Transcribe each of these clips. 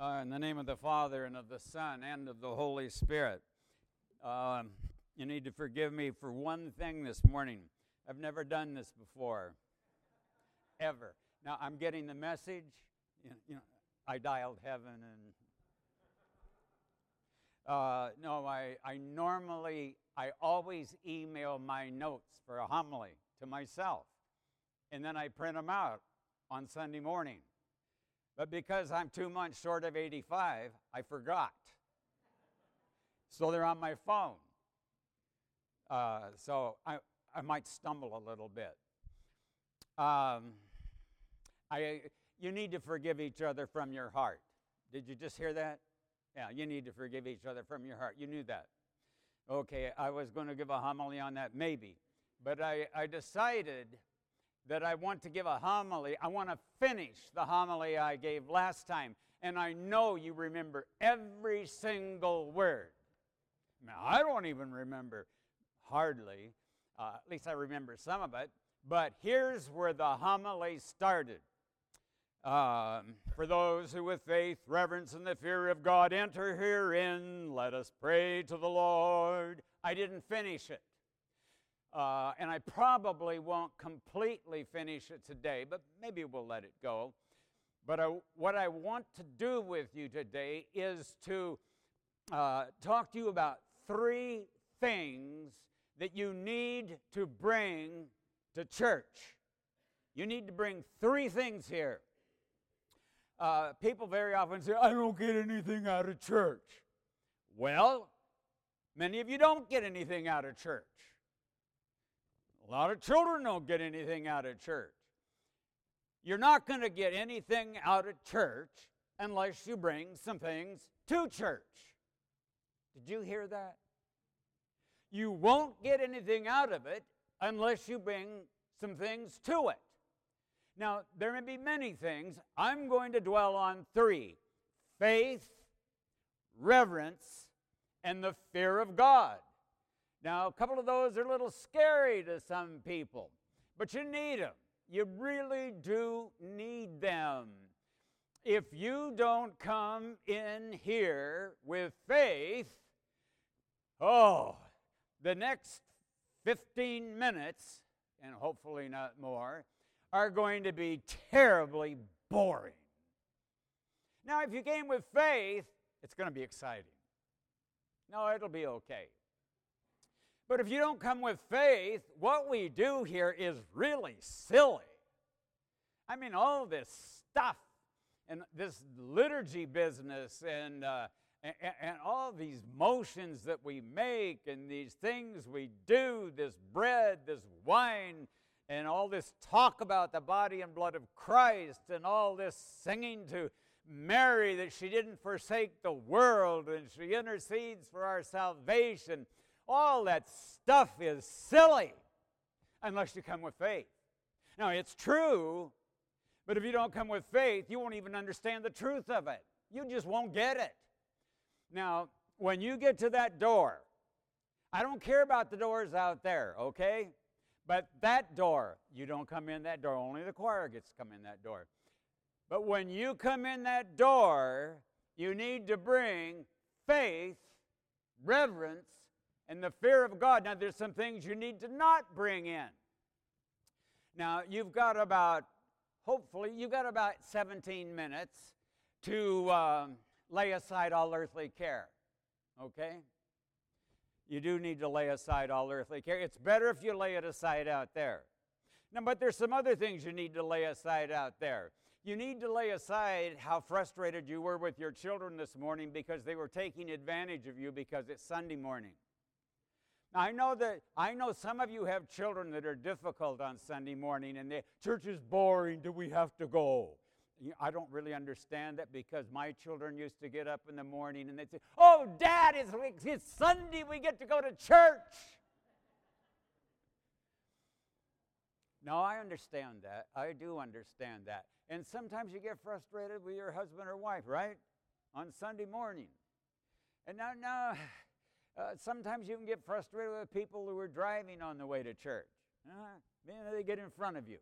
Uh, in the name of the Father, and of the Son, and of the Holy Spirit. Um, you need to forgive me for one thing this morning. I've never done this before, ever. Now, I'm getting the message. You know, you know I dialed heaven and. Uh, no, I, I normally, I always email my notes for a homily to myself, and then I print them out on Sunday morning. But because I'm two months short of 85, I forgot. So they're on my phone. Uh, so I, I might stumble a little bit. Um, I, you need to forgive each other from your heart. Did you just hear that? Yeah, you need to forgive each other from your heart. You knew that. Okay, I was going to give a homily on that, maybe. But I, I decided that I want to give a homily. I want to finish the homily I gave last time. And I know you remember every single word. Now, I don't even remember hardly. Uh, at least I remember some of it. But here's where the homily started. Um, for those who with faith, reverence, and the fear of God enter herein, let us pray to the Lord. I didn't finish it. Uh, and I probably won't completely finish it today, but maybe we'll let it go. But I, what I want to do with you today is to uh, talk to you about three things that you need to bring to church. You need to bring three things here. Uh, people very often say, I don't get anything out of church. Well, many of you don't get anything out of church. A lot of children don't get anything out of church. You're not going to get anything out of church unless you bring some things to church. Did you hear that? You won't get anything out of it unless you bring some things to it. Now, there may be many things. I'm going to dwell on three faith, reverence, and the fear of God. Now, a couple of those are a little scary to some people, but you need them. You really do need them. If you don't come in here with faith, oh, the next 15 minutes, and hopefully not more, are going to be terribly boring. Now, if you came with faith, it's going to be exciting. No, it'll be okay. But if you don't come with faith, what we do here is really silly. I mean, all this stuff and this liturgy business and, uh, and, and all these motions that we make and these things we do, this bread, this wine, and all this talk about the body and blood of Christ, and all this singing to Mary that she didn't forsake the world and she intercedes for our salvation all that stuff is silly unless you come with faith. Now, it's true, but if you don't come with faith, you won't even understand the truth of it. You just won't get it. Now, when you get to that door, I don't care about the doors out there, okay? But that door, you don't come in that door. Only the choir gets to come in that door. But when you come in that door, you need to bring faith, reverence, and the fear of God. Now, there's some things you need to not bring in. Now, you've got about, hopefully, you've got about 17 minutes to um, lay aside all earthly care. Okay? You do need to lay aside all earthly care. It's better if you lay it aside out there. Now, but there's some other things you need to lay aside out there. You need to lay aside how frustrated you were with your children this morning because they were taking advantage of you because it's Sunday morning. Now, I know that I know some of you have children that are difficult on Sunday morning and the church is boring. Do we have to go? I don't really understand that because my children used to get up in the morning and they'd say, Oh, Dad, it's, it's Sunday. We get to go to church. Now, I understand that. I do understand that. And sometimes you get frustrated with your husband or wife, right? On Sunday morning. And now, now, uh, sometimes you can get frustrated with people who are driving on the way to church. Uh, they get in front of you,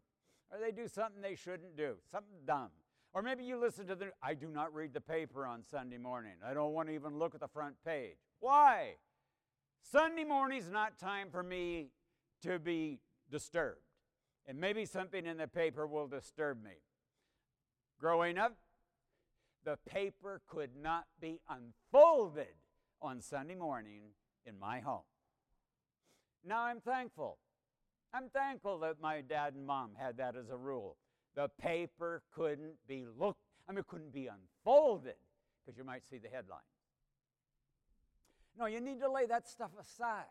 or they do something they shouldn't do, something dumb. Or maybe you listen to the, I do not read the paper on Sunday morning. I don't want to even look at the front page. Why? Sunday morning is not time for me to be disturbed. And maybe something in the paper will disturb me. Growing up, the paper could not be unfolded on Sunday morning in my home. Now I'm thankful. I'm thankful that my dad and mom had that as a rule. The paper couldn't be looked, I mean, it couldn't be unfolded because you might see the headline. No, you need to lay that stuff aside.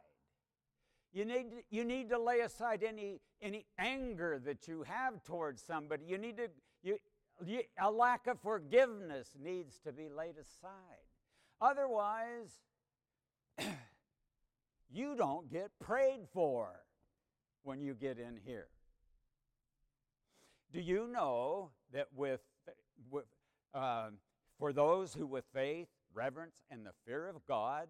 You need, to, you need to lay aside any, any anger that you have towards somebody. You need to, you, you, a lack of forgiveness needs to be laid aside. Otherwise, you don't get prayed for when you get in here. Do you know that with, with uh, for those who with faith, reverence, and the fear of God,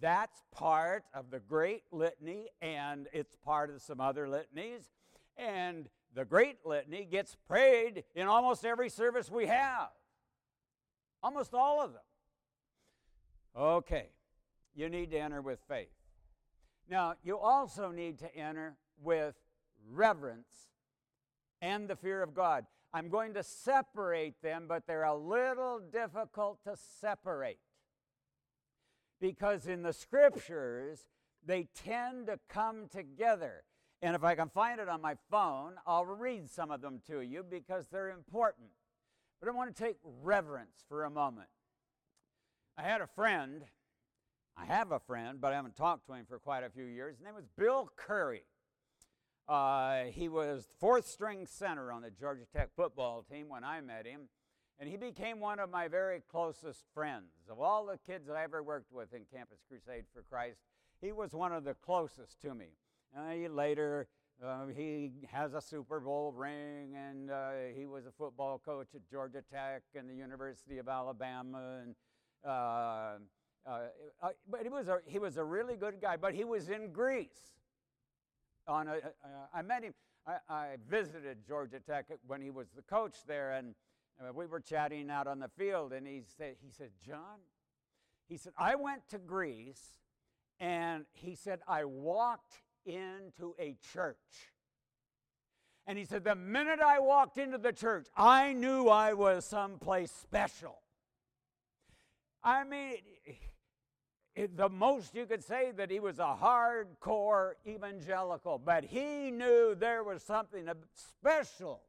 that's part of the great litany, and it's part of some other litanies. And the great litany gets prayed in almost every service we have, almost all of them. Okay, you need to enter with faith. Now, you also need to enter with reverence and the fear of God. I'm going to separate them, but they're a little difficult to separate because in the scriptures, they tend to come together. And if I can find it on my phone, I'll read some of them to you because they're important. But I want to take reverence for a moment. I had a friend, I have a friend, but I haven't talked to him for quite a few years. His name was Bill Curry. Uh, he was fourth string center on the Georgia Tech football team when I met him, and he became one of my very closest friends. Of all the kids I ever worked with in Campus Crusade for Christ, he was one of the closest to me. Uh, later, uh, he has a Super Bowl ring, and uh, he was a football coach at Georgia Tech and the University of Alabama, and uh, uh, uh, but he was a he was a really good guy. But he was in Greece on uh, I met him. I, I, visited Georgia Tech when he was the coach there, and uh, we were chatting out on the field. And he said, he said, John, he said, I went to Greece, and he said I walked into a church. And he said, the minute I walked into the church, I knew I was someplace special. I mean, it, the most you could say that he was a hardcore evangelical, but he knew there was something special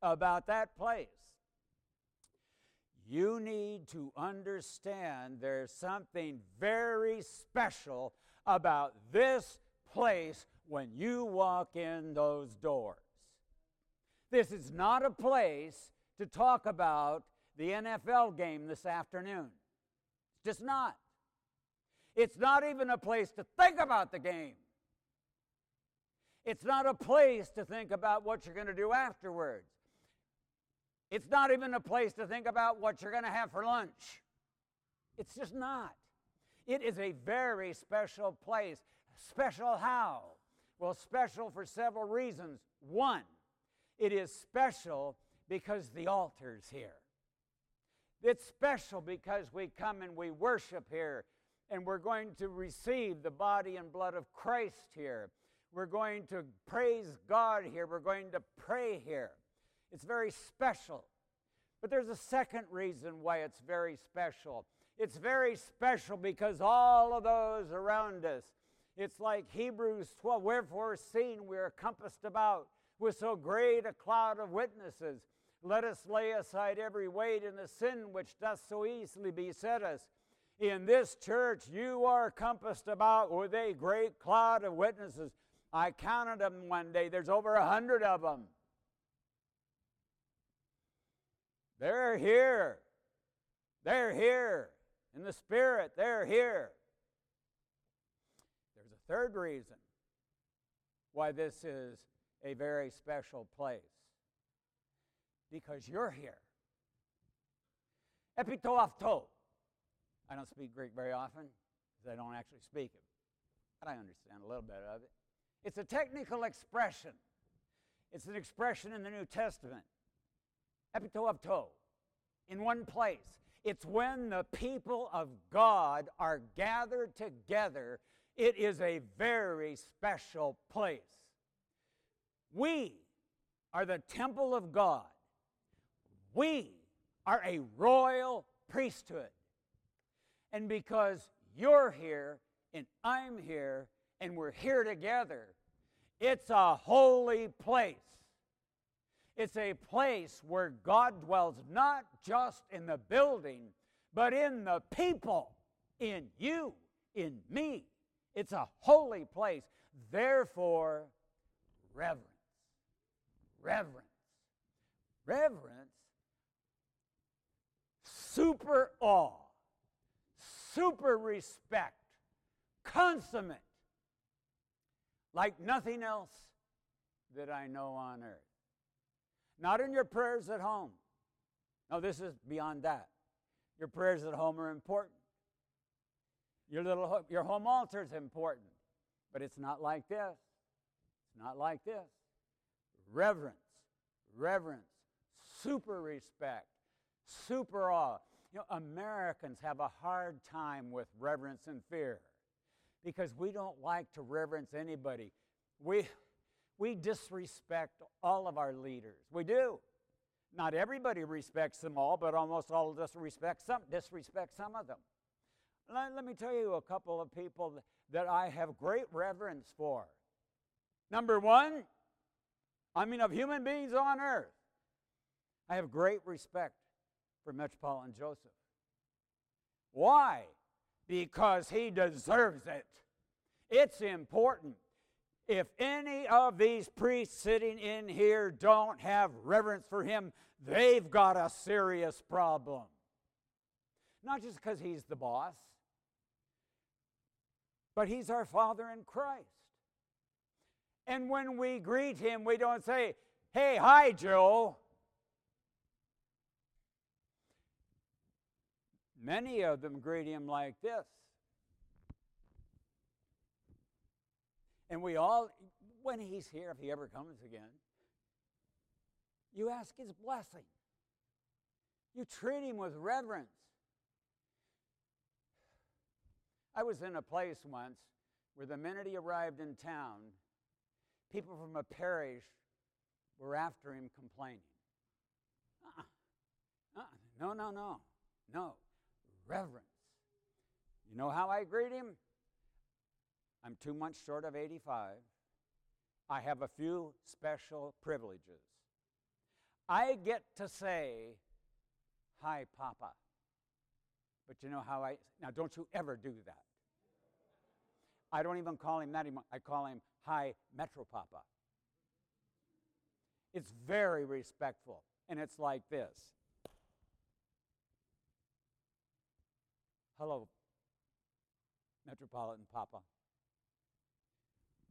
about that place. You need to understand there's something very special about this place when you walk in those doors. This is not a place to talk about the NFL game this afternoon. Just not. It's not even a place to think about the game. It's not a place to think about what you're going to do afterwards. It's not even a place to think about what you're going to have for lunch. It's just not. It is a very special place. Special how? Well, special for several reasons. One, it is special because the altar's here. It's special because we come and we worship here and we're going to receive the body and blood of Christ here. We're going to praise God here. We're going to pray here. It's very special. But there's a second reason why it's very special. It's very special because all of those around us, it's like Hebrews 12, wherefore seeing we are compassed about with so great a cloud of witnesses, let us lay aside every weight and the sin which doth so easily beset us in this church, you are compassed about with a great cloud of witnesses. I counted them one day. There's over a hundred of them. They're here. They're here. In the Spirit, they're here. There's a third reason why this is a very special place because you're here. Epi to afto. I don't speak Greek very often because I don't actually speak it, but I understand a little bit of it. It's a technical expression, it's an expression in the New Testament. epi to afto, in one place. It's when the people of God are gathered together. It is a very special place. We are the temple of God. We are a royal priesthood. And because you're here and I'm here and we're here together, it's a holy place. It's a place where God dwells not just in the building, but in the people, in you, in me. It's a holy place. Therefore, reverence. Reverence. Reverence. Super awe. Super respect. Consummate. Like nothing else that I know on earth. Not in your prayers at home. No, this is beyond that. Your prayers at home are important. Your little your home altar is important, but it's not like this. It's not like this. Reverence, reverence, super respect, super awe. You know, Americans have a hard time with reverence and fear because we don't like to reverence anybody. We we disrespect all of our leaders. We do. Not everybody respects them all, but almost all disrespect some, disrespect some of them. Let, let me tell you a couple of people that I have great reverence for. Number one, I mean, of human beings on earth, I have great respect for Metropolitan Joseph. Why? Because he deserves it. It's important if any of these priests sitting in here don't have reverence for him, they've got a serious problem. Not just because he's the boss, but he's our Father in Christ. And when we greet him, we don't say, Hey, hi, Joe. Many of them greet him like this And we all, when he's here, if he ever comes again, you ask his blessing. You treat him with reverence. I was in a place once where the minute he arrived in town, people from a parish were after him complaining. Uh-uh. Uh-uh. No, no, no. No. Reverence. You know how I greet him? I'm two months short of 85. I have a few special privileges. I get to say, Hi, Papa. But you know how I. Now, don't you ever do that. I don't even call him that anymore. I call him Hi, Metro Papa. It's very respectful. And it's like this Hello, Metropolitan Papa.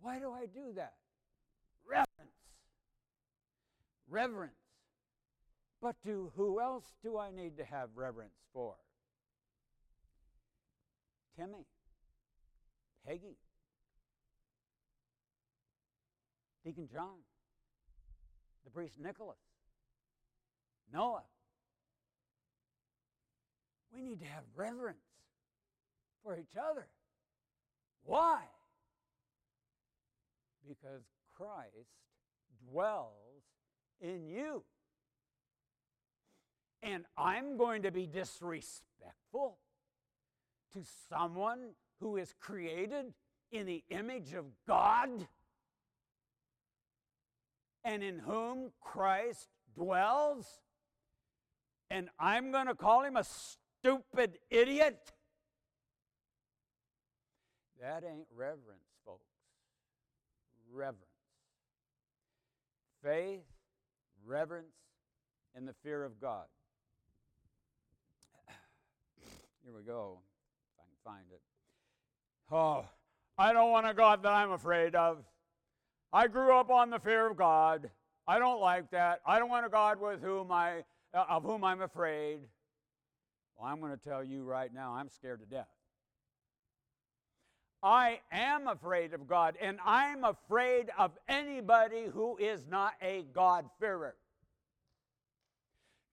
Why do I do that? Reverence. Reverence. But to who else do I need to have reverence for? Timmy, Peggy, Deacon John, the priest Nicholas, Noah. We need to have reverence for each other. Why? because Christ dwells in you. And I'm going to be disrespectful to someone who is created in the image of God and in whom Christ dwells, and I'm going to call him a stupid idiot? That ain't reverence folks. reverence. Faith, reverence, and the fear of God. Here we go, if I can find it. Oh, I don't want a God that I'm afraid of. I grew up on the fear of God. I don't like that. I don't want a God with whom I, uh, of whom I'm afraid. Well, I'm going to tell you right now, I'm scared to death. I am afraid of God, and I'm afraid of anybody who is not a God-fearer.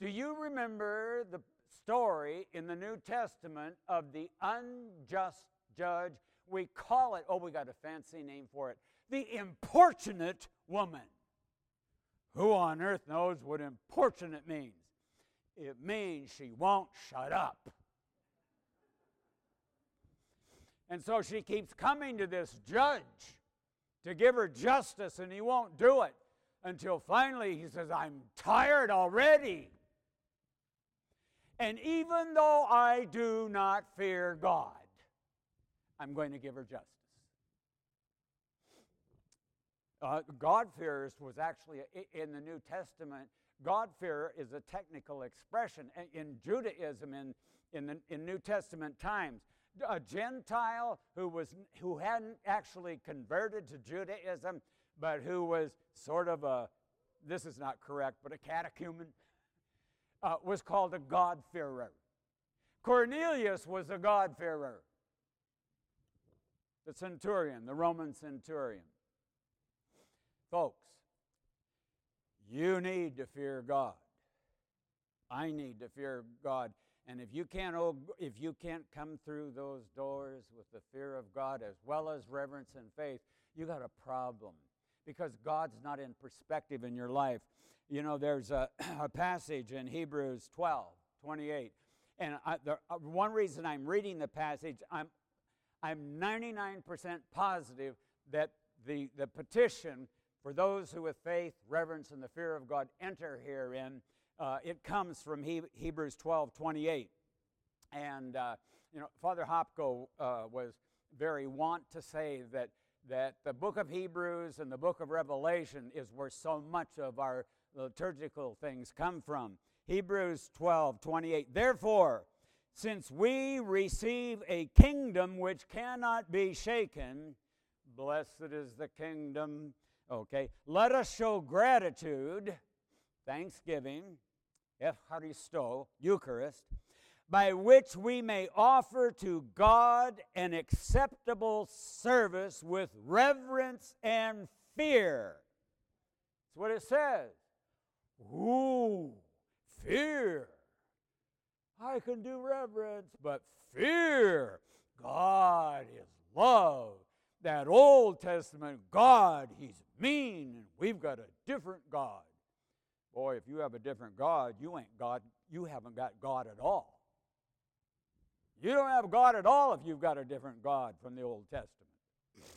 Do you remember the story in the New Testament of the unjust judge? We call it, oh, we got a fancy name for it, the importunate woman. Who on earth knows what importunate means? It means she won't shut up. And so she keeps coming to this judge to give her justice, and he won't do it until finally he says, I'm tired already. And even though I do not fear God, I'm going to give her justice. Uh, God-fearers was actually in the New Testament. God-fear is a technical expression in Judaism in, in, the, in New Testament times. A Gentile who, was, who hadn't actually converted to Judaism, but who was sort of a, this is not correct, but a catechumen, uh, was called a God-fearer. Cornelius was a God-fearer. The centurion, the Roman centurion. Folks, you need to fear God. I need to fear God. And if you can't if you can't come through those doors with the fear of God as well as reverence and faith, you got a problem because God's not in perspective in your life. You know, there's a, a passage in Hebrews 12, 28. And I, the, uh, one reason I'm reading the passage, I'm, I'm 99% positive that the, the petition for those who with faith, reverence, and the fear of God enter herein, uh, it comes from he- Hebrews 12 28. And, uh, you know, Father Hopko uh, was very wont to say that, that the book of Hebrews and the book of Revelation is where so much of our liturgical things come from. Hebrews 12 28. Therefore, since we receive a kingdom which cannot be shaken, blessed is the kingdom Okay, let us show gratitude, thanksgiving, Eucharisto, Eucharist, by which we may offer to God an acceptable service with reverence and fear. That's what it says. Ooh, fear. I can do reverence, but fear. God is love that Old Testament God, He's mean, and we've got a different God. Boy, if you have a different God, you ain't God, you haven't got God at all. You don't have God at all if you've got a different God from the Old Testament.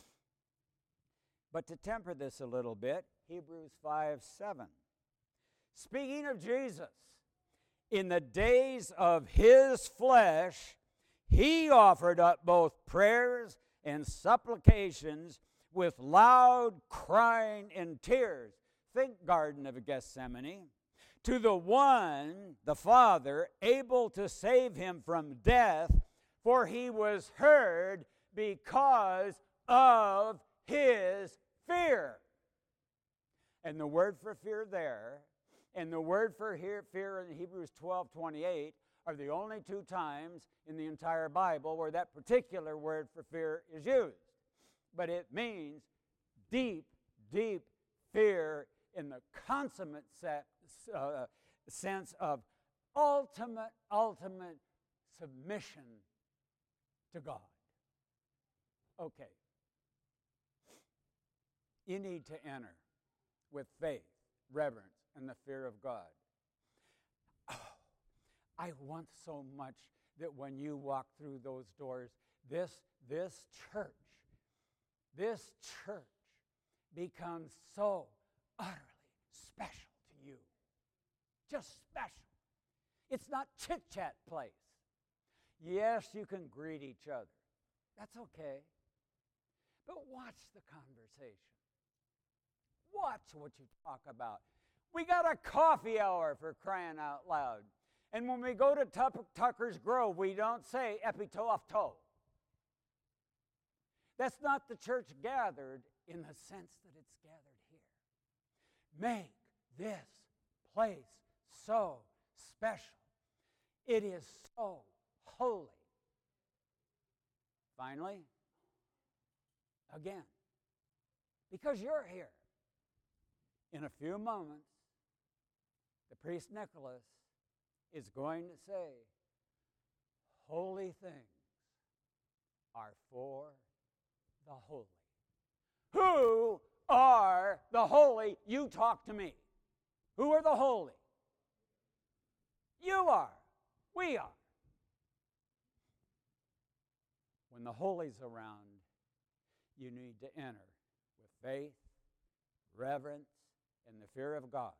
But to temper this a little bit, Hebrews 5 7. Speaking of Jesus, in the days of his flesh, he offered up both prayers and supplications with loud crying and tears. Think Garden of Gethsemane. To the one, the Father, able to save him from death, for he was heard because of his fear. And the word for fear there, and the word for fear in Hebrews 12 28 are the only two times in the entire Bible where that particular word for fear is used. But it means deep, deep fear in the consummate uh, sense of ultimate, ultimate submission to God. Okay. You need to enter with faith, reverence, and the fear of God. Oh, I want so much that when you walk through those doors, this, this church, this church becomes so utterly special to you. Just special. It's not chit chat place. Yes, you can greet each other. That's okay. But watch the conversation. Watch what you talk about. We got a coffee hour for crying out loud. And when we go to Tucker's Grove, we don't say epi to afto. That's not the church gathered in the sense that it's gathered here. Make this place so special. It is so holy. Finally, again, because you're here, in a few moments, the priest Nicholas is going to say, Holy things are for the holy. Who are the holy? You talk to me. Who are the holy? You are. We are. When the holy's around, you need to enter with faith, reverence, and the fear of God